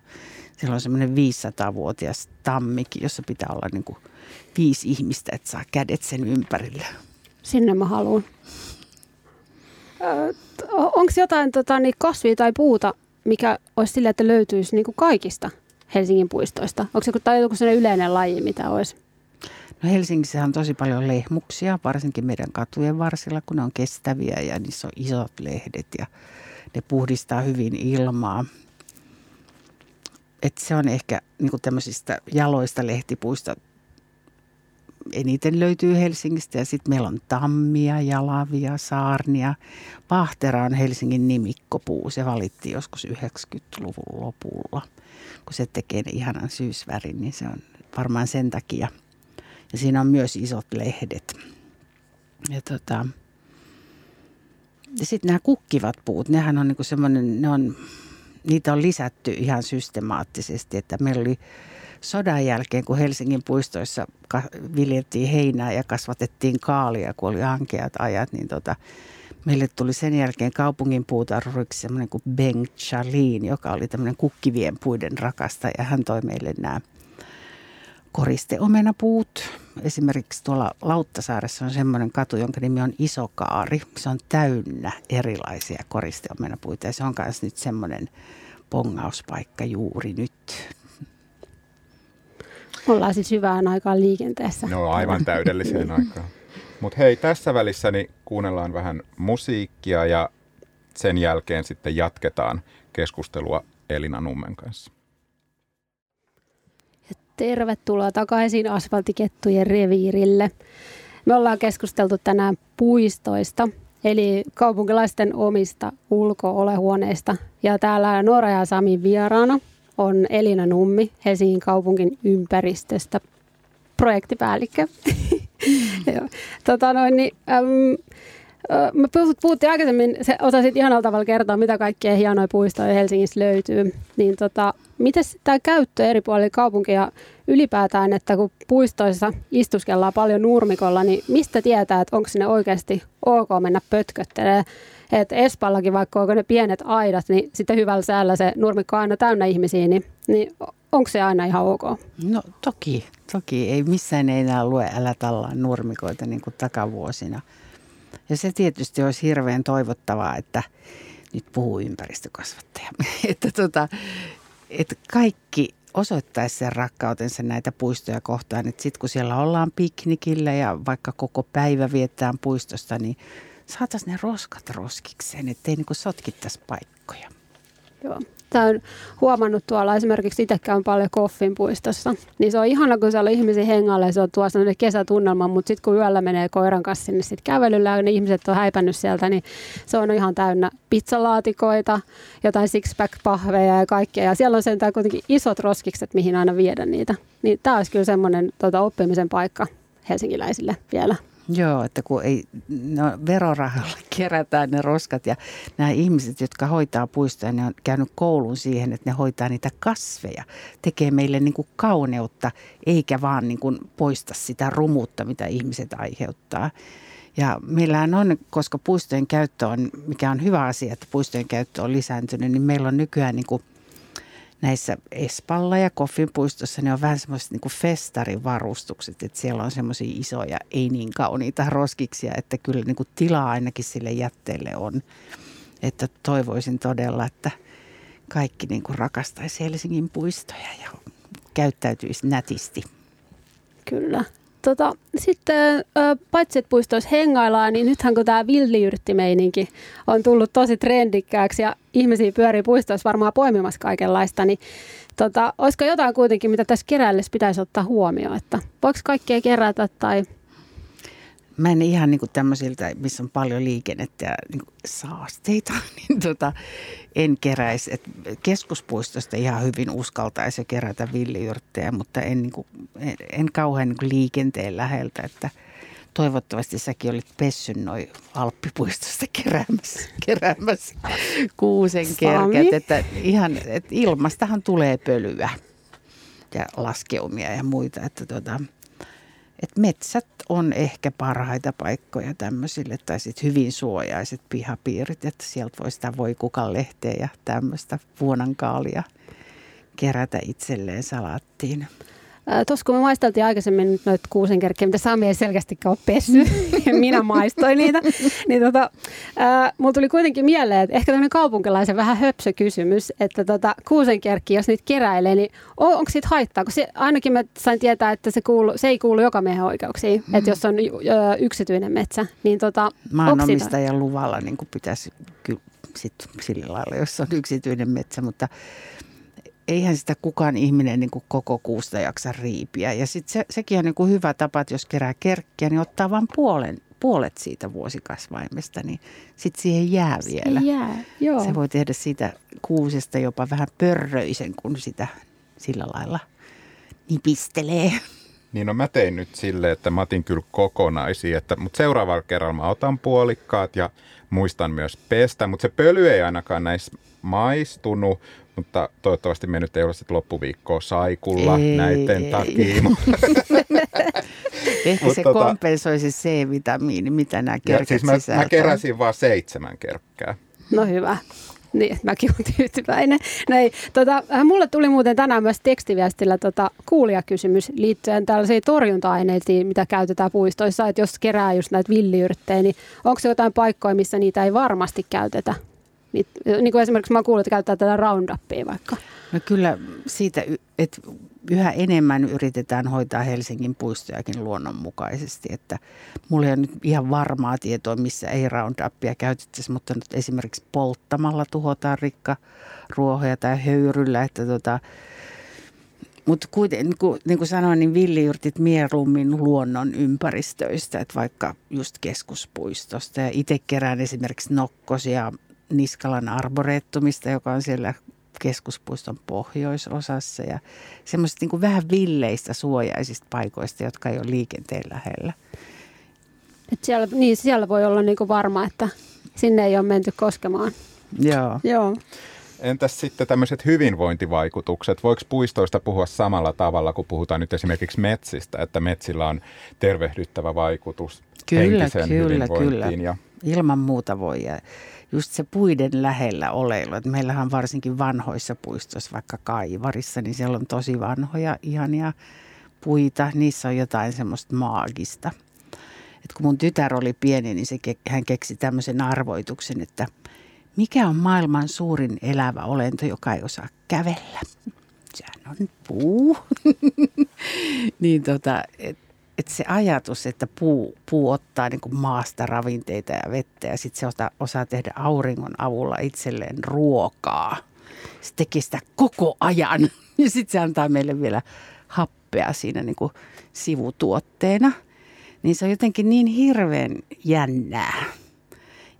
Siellä on semmoinen 500-vuotias tammiki, jossa pitää olla niin kuin viisi ihmistä, että saa kädet sen ympärillä. Sinne mä haluan. Onko jotain tota, niin kasvia tai puuta, mikä olisi sillä, että löytyisi niin kuin kaikista Helsingin puistoista? Onko se tai joku sellainen yleinen laji, mitä olisi? No Helsingissä on tosi paljon lehmuksia, varsinkin meidän katujen varsilla, kun ne on kestäviä ja niissä on isot lehdet ja ne puhdistaa hyvin ilmaa. Et se on ehkä niin tämmöisistä jaloista lehtipuista eniten löytyy Helsingistä ja sitten meillä on tammia, jalavia, saarnia. Vahtera on Helsingin nimikkopuu. Se valittiin joskus 90-luvun lopulla. Kun se tekee ihanan syysvärin, niin se on varmaan sen takia. Ja siinä on myös isot lehdet. Ja tota, ja sitten nämä kukkivat puut, nehän on niinku semmoinen, ne on, niitä on lisätty ihan systemaattisesti, että meillä oli sodan jälkeen, kun Helsingin puistoissa viljeltiin heinää ja kasvatettiin kaalia, kun oli ankeat ajat, niin tota, meille tuli sen jälkeen kaupungin puutarhuriksi semmoinen kuin Beng Charlin, joka oli tämmöinen kukkivien puiden rakastaja. Hän toi meille nämä koristeomenapuut. Esimerkiksi tuolla Lauttasaaressa on semmoinen katu, jonka nimi on Isokaari. Se on täynnä erilaisia koristeomenapuita ja se on myös nyt semmoinen pongauspaikka juuri nyt. Ollaan siis hyvään aikaan liikenteessä. No aivan täydelliseen aikaan. Mutta hei, tässä välissä niin kuunnellaan vähän musiikkia ja sen jälkeen sitten jatketaan keskustelua Elina Nummen kanssa. Ja tervetuloa takaisin asfaltikettujen reviirille. Me ollaan keskusteltu tänään puistoista, eli kaupunkilaisten omista ulko-olehuoneista. Ja täällä Noora ja Sami vieraana – on Elina Nummi Helsingin kaupungin ympäristöstä projektipäällikkö. Mm. tota noin, niin, äm, me puhuttiin aikaisemmin, se osasit ihanalla tavalla kertoa, mitä kaikkea hienoja puistoja Helsingissä löytyy. Niin tota, miten tämä käyttö eri puolilla kaupunkia ylipäätään, että kun puistoissa istuskellaan paljon nurmikolla, niin mistä tietää, että onko sinne oikeasti ok mennä pötköttelemään? Että Espallakin, vaikka onko ne pienet aidat, niin sitten hyvällä säällä se nurmikko aina täynnä ihmisiä, niin, niin onko se aina ihan ok? No toki, toki. Ei missään ei enää lue älä tallaan nurmikoita niin kuin takavuosina. Ja se tietysti olisi hirveän toivottavaa, että nyt puhuu ympäristökasvattaja, että, tota, että kaikki osoittaisi sen rakkautensa näitä puistoja kohtaan. Sitten kun siellä ollaan piknikillä ja vaikka koko päivä viettään puistosta, niin saataisiin ne roskat roskikseen, ettei niin sotkittaisi paikkoja. Joo. Tämä on huomannut tuolla esimerkiksi itse käyn paljon Koffin puistossa. Niin se on ihana, kun siellä on ihmisiä hengalle ja se on tuo sellainen kesätunnelma, mutta sitten kun yöllä menee koiran kanssa sinne sit kävelyllä ja ne ihmiset on häipännyt sieltä, niin se on ihan täynnä pizzalaatikoita, jotain six-pack-pahveja ja kaikkea. Ja siellä on sentään kuitenkin isot roskikset, mihin aina viedä niitä. Niin tämä olisi kyllä semmoinen tuota, oppimisen paikka helsinkiläisille vielä. Joo, että kun ei, no, verorahalla kerätään ne roskat ja nämä ihmiset, jotka hoitaa puistoja, ne on käynyt koulun siihen, että ne hoitaa niitä kasveja. Tekee meille niin kuin kauneutta, eikä vaan niin kuin poista sitä rumuutta, mitä ihmiset aiheuttaa. Ja meillähän on, koska puistojen käyttö on, mikä on hyvä asia, että puistojen käyttö on lisääntynyt, niin meillä on nykyään niin kuin näissä Espalla ja Koffin puistossa ne on vähän semmoiset niin festarivarustukset, että siellä on semmoisia isoja, ei niin kauniita roskiksia, että kyllä niin kuin tilaa ainakin sille jätteelle on. Että toivoisin todella, että kaikki niin kuin rakastaisi Helsingin puistoja ja käyttäytyisi nätisti. Kyllä. Tota, sitten paitsi että puistoissa hengaillaan, niin nythän kun tämä villiyrttimeininki on tullut tosi trendikkääksi ja ihmisiä pyörii puistoissa varmaan poimimassa kaikenlaista, niin tota, olisiko jotain kuitenkin, mitä tässä keräillessä pitäisi ottaa huomioon, että voiko kaikkea kerätä tai mä en ihan niin kuin tämmöisiltä, missä on paljon liikennettä ja niin kuin saasteita, niin tota, en keräisi. Et keskuspuistosta ihan hyvin uskaltaisi kerätä villiyrttejä, mutta en, niin kuin, en, en kauhean niin kuin liikenteen läheltä, että toivottavasti säkin olit pessyn noin Alppipuistosta keräämässä, keräämässä kuusen kerket, että ihan, että ilmastahan tulee pölyä ja laskeumia ja muita, että tota, että metsät on ehkä parhaita paikkoja tämmöisille, tai sitten hyvin suojaiset pihapiirit, että sieltä voi sitä voikukan lehteä ja tämmöistä vuonankaalia kerätä itselleen salaattiin. Tuossa kun me maisteltiin aikaisemmin noita kuusenkerkkiä, mitä Sami ei selkeästikään ole pessy, ja minä maistoin niitä, niin tota, äh, mulla tuli kuitenkin mieleen, että ehkä tämmöinen kaupunkilaisen vähän höpsö kysymys, että tota, kuusenkerkki, jos niitä keräilee, niin on, onko siitä haittaa? Kun se, ainakin mä sain tietää, että se, kuulu, se ei kuulu joka miehen oikeuksiin, mm. että jos on ö, yksityinen metsä, niin tota, Maanomistajan luvalla niin pitäisi kyllä sit sillä lailla, jos on yksityinen metsä, mutta eihän sitä kukaan ihminen niin kuin koko kuusta jaksa riipiä. Ja sitten se, sekin on niin kuin hyvä tapa, että jos kerää kerkkiä, niin ottaa vain puolen, puolet siitä vuosikasvaimesta, niin sitten siihen jää vielä. Se jää, joo. Se voi tehdä siitä kuusesta jopa vähän pörröisen, kun sitä sillä lailla nipistelee. Niin no mä tein nyt sille, että mä otin kyllä kokonaisia, että, mutta seuraavalla kerralla mä otan puolikkaat ja muistan myös pestä, mutta se pöly ei ainakaan näissä maistunut, mutta toivottavasti me nyt ei ole sitten loppuviikkoa saikulla ei, näiden ei. takia. Ehkä Mut se tota, kompensoisi C-vitamiini, mitä nämä kerkät siis mä, mä keräsin vain seitsemän kerkkää. No hyvä. Niin, mäkin olen tyytyväinen. No ei, tota, äh, mulle tuli muuten tänään myös tekstiviestillä tota, kuulijakysymys liittyen tällaisiin torjunta-aineisiin, mitä käytetään puistoissa. Että jos kerää just näitä villiyrttejä, niin onko se jotain paikkoja, missä niitä ei varmasti käytetä? Niin, niin kuin esimerkiksi mä kuullut, että käyttää tätä Roundupia vaikka. No kyllä siitä, että yhä enemmän yritetään hoitaa Helsingin puistojakin luonnonmukaisesti. Että mulla ei ole nyt ihan varmaa tietoa, missä ei Roundupia käytettäisi, mutta nyt esimerkiksi polttamalla tuhotaan rikka ruohoja tai höyryllä. Että tota, mutta niin kuin, niin kuin sanoin, niin villiyrtit mieluummin luonnon ympäristöistä, että vaikka just keskuspuistosta. Ja itse kerään esimerkiksi nokkosia Niskalan arboreettumista, joka on siellä keskuspuiston pohjoisosassa ja semmoisista niin vähän villeistä suojaisista paikoista, jotka ei ole liikenteen lähellä. Et siellä, niin siellä voi olla niin kuin varma, että sinne ei ole menty koskemaan. Joo. Joo. Entäs sitten tämmöiset hyvinvointivaikutukset? Voiko puistoista puhua samalla tavalla, kun puhutaan nyt esimerkiksi metsistä, että metsillä on tervehdyttävä vaikutus kyllä, henkiseen kyllä, hyvinvointiin? Kyllä. Ja... Ilman muuta voi. Ja just se puiden lähellä oleilu. Että meillähän varsinkin vanhoissa puistoissa, vaikka Kaivarissa, niin siellä on tosi vanhoja, ihania puita. Niissä on jotain semmoista maagista. Et kun mun tytär oli pieni, niin se, hän keksi tämmöisen arvoituksen, että mikä on maailman suurin elävä olento, joka ei osaa kävellä? Sehän on puu. niin tota, et että se ajatus, että puu, puu ottaa niin kuin maasta ravinteita ja vettä ja sitten se osaa, osaa tehdä auringon avulla itselleen ruokaa. Se tekee sitä koko ajan ja sitten se antaa meille vielä happea siinä niin kuin sivutuotteena. Niin se on jotenkin niin hirveän jännää.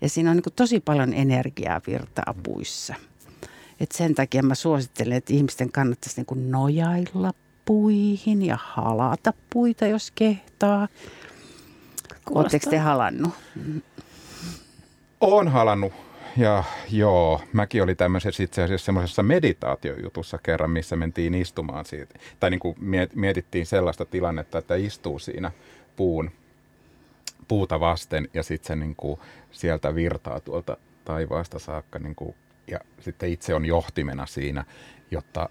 Ja siinä on niin tosi paljon energiaa virtaa puissa. Et sen takia mä suosittelen, että ihmisten kannattaisi niin kuin nojailla puihin ja halata puita, jos kehtaa. Oletteko te halannut? Olen halannut ja joo, mäkin oli tämmöisessä itse asiassa semmoisessa meditaatiojutussa kerran, missä mentiin istumaan siitä. Tai niin kuin mietittiin sellaista tilannetta, että istuu siinä puun, puuta vasten ja sitten se niin kuin sieltä virtaa tuolta taivaasta saakka. Niin kuin, ja sitten itse on johtimena siinä, jotta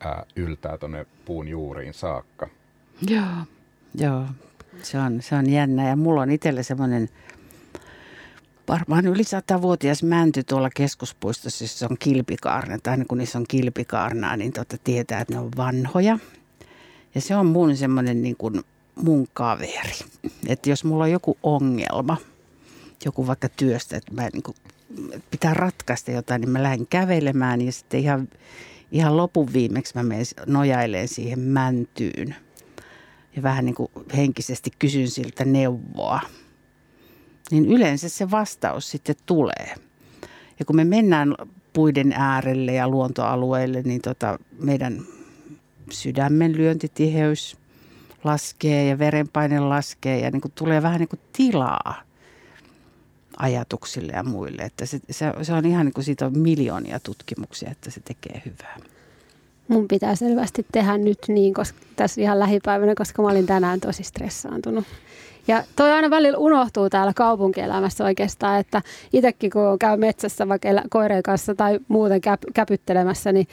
ää, yltää tuonne puun juuriin saakka. Joo, joo. Se on, se on jännä ja mulla on itsellä semmoinen varmaan yli satavuotias mänty tuolla keskuspuistossa, jossa on kilpikaarna, tai kun niissä on kilpikaarnaa, niin tota tietää, että ne on vanhoja. Ja se on mun semmoinen niin kuin mun kaveri. Että jos mulla on joku ongelma, joku vaikka työstä, että mä niin kuin, pitää ratkaista jotain, niin mä lähden kävelemään ja sitten ihan ihan lopun viimeksi mä menen nojaileen siihen mäntyyn. Ja vähän niin kuin henkisesti kysyn siltä neuvoa. Niin yleensä se vastaus sitten tulee. Ja kun me mennään puiden äärelle ja luontoalueelle, niin tota meidän sydämen lyöntitiheys laskee ja verenpaine laskee ja niin kuin tulee vähän niin kuin tilaa ajatuksille ja muille. Että se, se, se on ihan niin kuin siitä on miljoonia tutkimuksia, että se tekee hyvää. mun pitää selvästi tehdä nyt niin, koska tässä ihan lähipäivänä, koska mä olin tänään tosi stressaantunut. Ja toi aina välillä unohtuu täällä kaupunkielämässä oikeastaan, että itsekin kun käy metsässä vaikka koireen kanssa tai muuten käp- käpyttelemässä, niin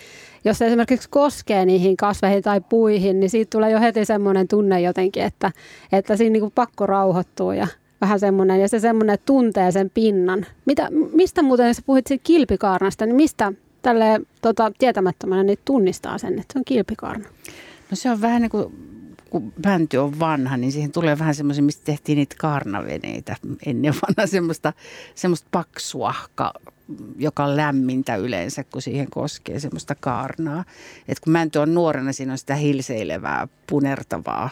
jos se esimerkiksi koskee niihin kasveihin tai puihin, niin siitä tulee jo heti semmoinen tunne jotenkin, että, että siinä niin pakko rauhoittuu ja vähän semmoinen, ja se semmoinen, tuntee sen pinnan. Mitä, mistä muuten, sä puhuit siitä kilpikaarnasta, niin mistä tälle tota, tietämättömänä niin tunnistaa sen, että se on kilpikaarna? No se on vähän niin kuin kun mänty on vanha, niin siihen tulee vähän semmoisia, mistä tehtiin niitä kaarnaveneitä ennen vanha, semmoista, semmoista paksua, joka on lämmintä yleensä, kun siihen koskee semmoista kaarnaa. Et kun mänty on nuorena, siinä on sitä hilseilevää, punertavaa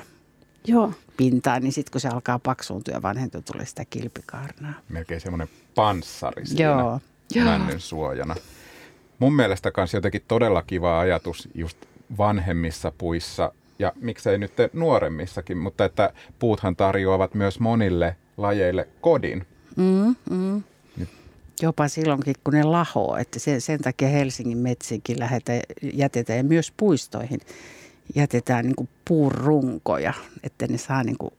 Joo. pintaa, niin sitten kun se alkaa paksuuntua ja vanhentua, tulee sitä kilpikaarnaa. Melkein semmoinen panssari siinä Joo. männyn suojana. Mun mielestä myös jotenkin todella kiva ajatus just vanhemmissa puissa ja miksei nyt nuoremmissakin, mutta että puuthan tarjoavat myös monille lajeille kodin. Mm, mm. Jopa silloinkin, kun ne lahoo, että sen, sen takia Helsingin metsiinkin lähetään, jätetään ja myös puistoihin jätetään niin puurunkoja, että ne saa niin kuin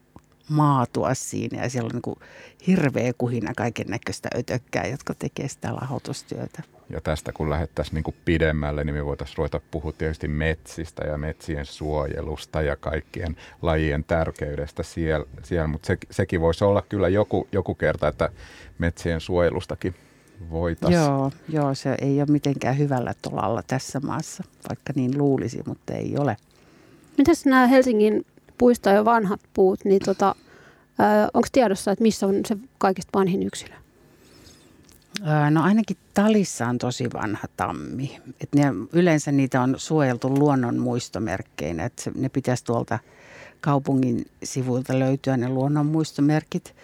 maatua siinä ja siellä on niin hirveä kuhina kaiken näköistä ötökkää, jotka tekee sitä lahotustyötä. Ja tästä kun lähdettäisiin niin pidemmälle, niin me voitaisiin ruveta puhua tietysti metsistä ja metsien suojelusta ja kaikkien lajien tärkeydestä siellä, siellä. mutta se, sekin voisi olla kyllä joku, joku kerta, että metsien suojelustakin voitaisiin. Joo, joo, se ei ole mitenkään hyvällä tolalla tässä maassa, vaikka niin luulisi, mutta ei ole. Mitäs nämä Helsingin puistojen vanhat puut, niin tota, onko tiedossa, että missä on se kaikista vanhin yksilö? No ainakin Talissa on tosi vanha tammi. Et ne, yleensä niitä on suojeltu luonnon muistomerkkeinä. Et ne pitäisi tuolta kaupungin sivuilta löytyä ne luonnon muistomerkit.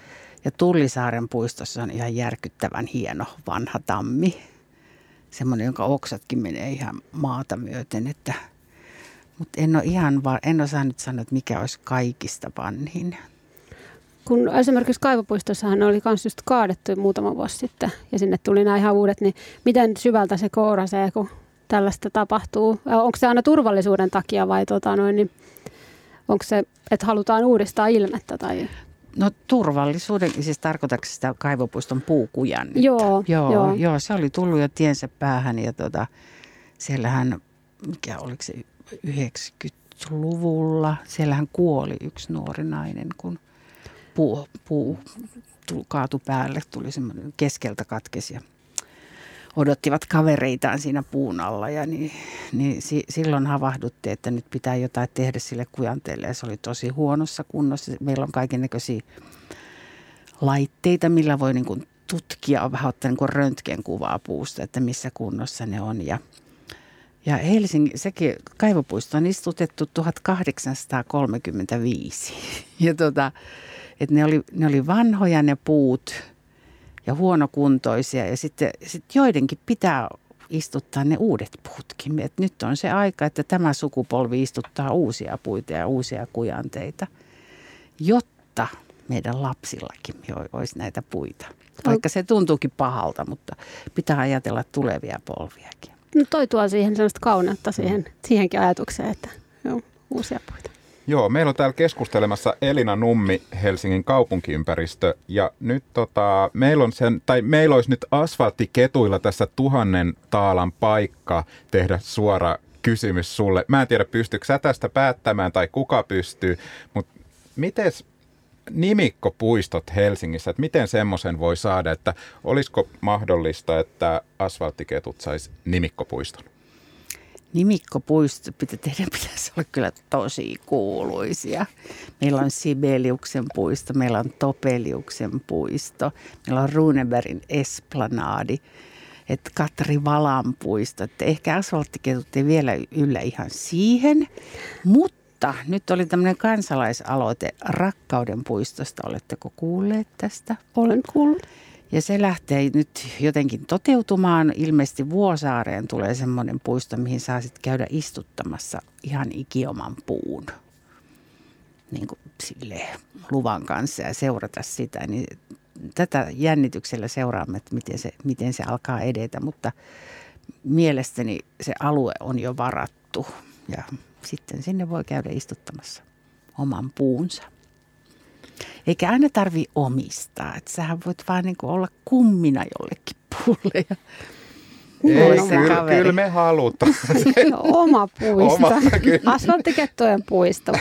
Ja Tullisaaren puistossa on ihan järkyttävän hieno vanha tammi. Semmoinen, jonka oksatkin menee ihan maata myöten. Että, mutta en ole ihan va- en osaa nyt sanoa, että mikä olisi kaikista vanhin kun esimerkiksi kaivopuistossahan oli myös just kaadettu muutama vuosi sitten ja sinne tuli nämä ihan uudet, niin miten syvältä se kourasee, kun tällaista tapahtuu? Onko se aina turvallisuuden takia vai tota noin, niin onko se, että halutaan uudistaa ilmettä? Tai? No turvallisuuden, siis tarkoitatko sitä kaivopuiston puukujan? Joo, joo, joo. joo, se oli tullut jo tiensä päähän ja tota, siellähän, mikä oliko se 90-luvulla, siellähän kuoli yksi nuori nainen, kun puu, puu kaatu päälle, tuli semmoinen keskeltä katkesi ja odottivat kavereitaan siinä puun alla. Ja niin, niin si, silloin havahdutti, että nyt pitää jotain tehdä sille kujanteelle. Ja se oli tosi huonossa kunnossa. Meillä on kaiken näköisiä laitteita, millä voi niin kuin tutkia, vähän ottaa niin röntgenkuvaa puusta, että missä kunnossa ne on. Ja ja Helsingin, sekin kaivopuisto on istutettu 1835. Ja tota, että ne oli, ne oli vanhoja ne puut ja huonokuntoisia ja sitten sit joidenkin pitää istuttaa ne uudet puutkin. Et nyt on se aika, että tämä sukupolvi istuttaa uusia puita ja uusia kujanteita, jotta meidän lapsillakin olisi näitä puita. Vaikka se tuntuukin pahalta, mutta pitää ajatella tulevia polviakin. No toi tuo siihen sellaista kauneutta siihen, siihenkin ajatukseen, että joo, uusia puita. Joo, meillä on täällä keskustelemassa Elina Nummi, Helsingin kaupunkiympäristö. Ja nyt tota, meillä on sen, tai meillä olisi nyt asfalttiketuilla tässä tuhannen taalan paikka tehdä suora kysymys sulle. Mä en tiedä, pystyykö sä tästä päättämään tai kuka pystyy, mutta miten nimikkopuistot Helsingissä, että miten semmoisen voi saada, että olisiko mahdollista, että asfalttiketut sais nimikkopuiston? Nimikkopuisto tehdä, pitäisi olla kyllä tosi kuuluisia. Meillä on Sibeliuksen puisto, meillä on Topeliuksen puisto, meillä on Runebergin esplanadi, että Katri Valan puisto. Että ehkä asfalttiketut ei vielä yllä ihan siihen, mutta nyt oli tämmöinen kansalaisaloite Rakkauden puistosta. Oletteko kuulleet tästä? Olen kuullut. Ja se lähtee nyt jotenkin toteutumaan. Ilmeisesti Vuosaareen tulee semmoinen puisto, mihin saa sitten käydä istuttamassa ihan ikioman puun niin kuin sille luvan kanssa ja seurata sitä. Niin tätä jännityksellä seuraamme, että miten se, miten se alkaa edetä, mutta mielestäni se alue on jo varattu ja sitten sinne voi käydä istuttamassa oman puunsa. Eikä aina tarvi omistaa, että sähän voit vaan niin olla kummina jollekin puulle ja ei, kyllä, kyllä me halutaan. Oma puisto. Oma, Asfalttikettojen puisto.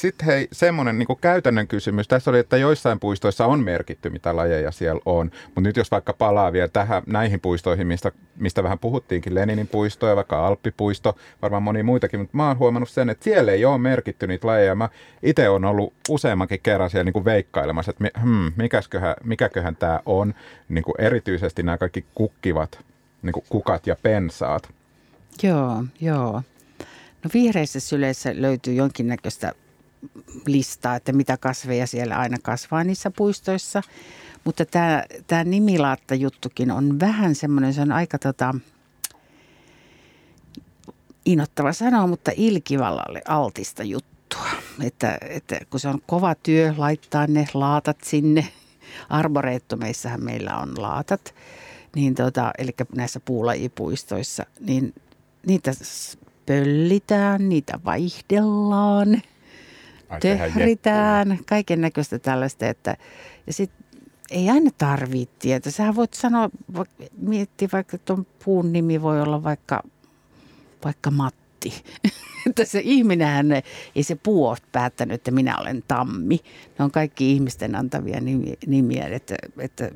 Sitten hei, semmoinen niin käytännön kysymys. Tässä oli, että joissain puistoissa on merkitty, mitä lajeja siellä on. Mutta nyt jos vaikka palaa vielä tähän, näihin puistoihin, mistä, mistä vähän puhuttiinkin, Leninin puisto ja vaikka Alppipuisto, varmaan moni muitakin, mutta mä oon huomannut sen, että siellä ei ole merkitty niitä lajeja. Mä itse on ollut useammankin kerran siellä niin veikkailemassa, että hmm, mikäköhän, mikäköhän tämä on. Niin erityisesti nämä kaikki kukkivat niin kukat ja pensaat. Joo, joo. No vihreissä syleissä löytyy jonkinnäköistä listaa, että mitä kasveja siellä aina kasvaa niissä puistoissa. Mutta tämä, tämä nimilaatta-juttukin on vähän semmoinen, se on aika tota, inottava sanoa, mutta ilkivallalle altista juttua. Että, että kun se on kova työ laittaa ne laatat sinne, arboreettumeissahan meillä on laatat, niin tota, eli näissä puulajipuistoissa, niin niitä pöllitään, niitä vaihdellaan – tehritään, kaiken näköistä tällaista. Että, ja sitten ei aina tarvitse tietää. Sähän voit sanoa, miettiä vaikka tuon puun nimi voi olla vaikka, vaikka Matti. että se ihminenhän, ei se puu ole päättänyt, että minä olen Tammi. Ne on kaikki ihmisten antavia nimiä, että, että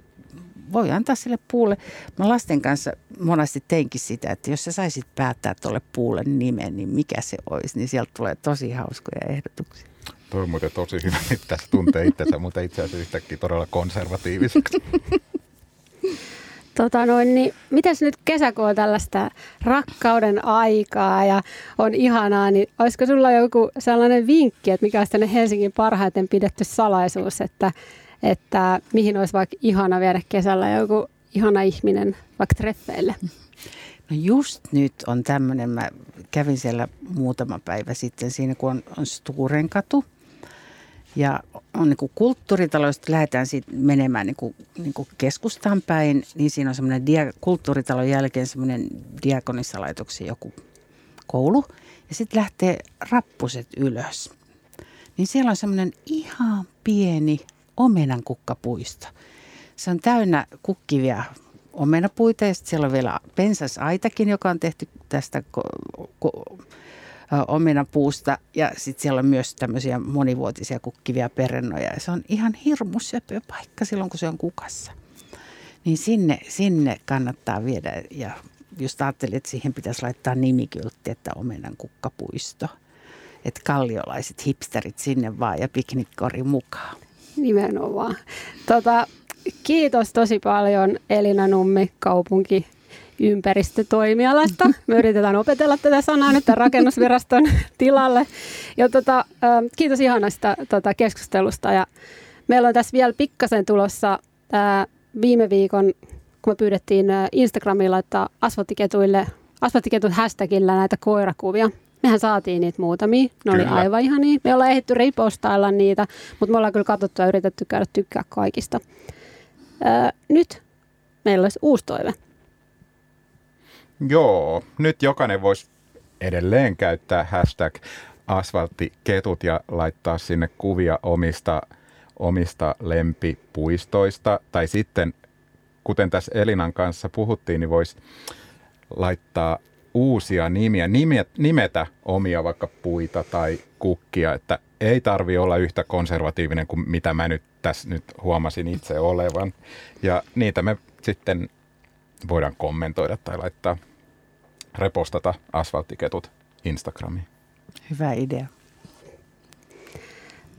voi antaa sille puulle. Mä lasten kanssa monesti teinkin sitä, että jos sä saisit päättää tuolle puulle nimen, niin mikä se olisi, niin sieltä tulee tosi hauskoja ehdotuksia. Tuo on muuten tosi hyvä, että tässä tuntee itsensä, mutta itse asiassa yhtäkkiä todella konservatiiviseksi. Tota noin, niin mitäs nyt kesäkuun on tällaista rakkauden aikaa ja on ihanaa, niin olisiko sulla joku sellainen vinkki, että mikä olisi Helsingin parhaiten pidetty salaisuus, että, että mihin olisi vaikka ihana viedä kesällä joku ihana ihminen vaikka treffeille? No just nyt on tämmöinen, mä kävin siellä muutama päivä sitten siinä, kun on, on Sturenkatu. Ja on niin kulttuuritalo, jos lähdetään siitä menemään niin kuin, niin kuin keskustaan päin, niin siinä on semmoinen dia, kulttuuritalon jälkeen semmoinen diakonissalaitoksen joku koulu. Ja sitten lähtee rappuset ylös. Niin siellä on semmoinen ihan pieni omenan kukkapuisto. Se on täynnä kukkivia omenapuita ja siellä on vielä pensasaitakin, joka on tehty tästä ko- ko- omenapuusta ja sitten siellä on myös tämmöisiä monivuotisia kukkivia perennoja ja se on ihan hirmu söpö paikka silloin, kun se on kukassa. Niin sinne, sinne kannattaa viedä ja just ajattelin, että siihen pitäisi laittaa nimikyltti, että omenan kukkapuisto. Että kalliolaiset hipsterit sinne vaan ja piknikkori mukaan. Nimenomaan. Tota, kiitos tosi paljon Elina Nummi, kaupunki ympäristötoimialasta. Me yritetään opetella tätä sanaa nyt rakennusviraston tilalle. Ja tota, kiitos ihanasta tota, keskustelusta. Ja meillä on tässä vielä pikkasen tulossa ää, viime viikon, kun me pyydettiin Instagramilla laittaa asfalttiketuille, asfalttiketut hashtagillä näitä koirakuvia. Mehän saatiin niitä muutamia. Ne kyllä. oli aivan ihan niin. Me ollaan ehditty ripostailla niitä, mutta me ollaan kyllä katsottu ja yritetty käydä tykkää kaikista. Ää, nyt meillä olisi uusi toive. Joo, nyt jokainen voisi edelleen käyttää hashtag asfalttiketut ja laittaa sinne kuvia omista, omista lempipuistoista. Tai sitten, kuten tässä Elinan kanssa puhuttiin, niin voisi laittaa uusia nimiä, nimetä omia vaikka puita tai kukkia, että ei tarvi olla yhtä konservatiivinen kuin mitä mä nyt tässä nyt huomasin itse olevan. Ja niitä me sitten voidaan kommentoida tai laittaa repostata asfalttiketut Instagramiin. Hyvä idea.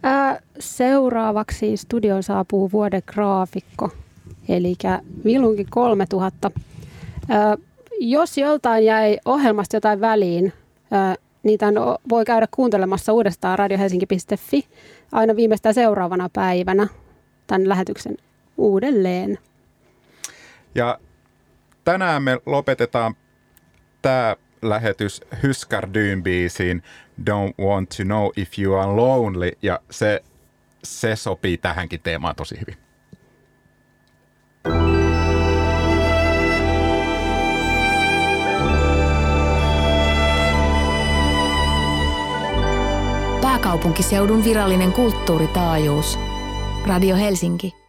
Ää, seuraavaksi studion saapuu vuoden graafikko, eli Vilunki 3000. Ää, jos joltain jäi ohjelmasta jotain väliin, niitä voi käydä kuuntelemassa uudestaan radiohelsinki.fi aina viimeistään seuraavana päivänä tämän lähetyksen uudelleen. Ja tänään me lopetetaan tämä lähetys Hyskardyn biisiin Don't Want to Know If You Are Lonely ja se, se sopii tähänkin teemaan tosi hyvin. Pääkaupunkiseudun virallinen kulttuuritaajuus. Radio Helsinki.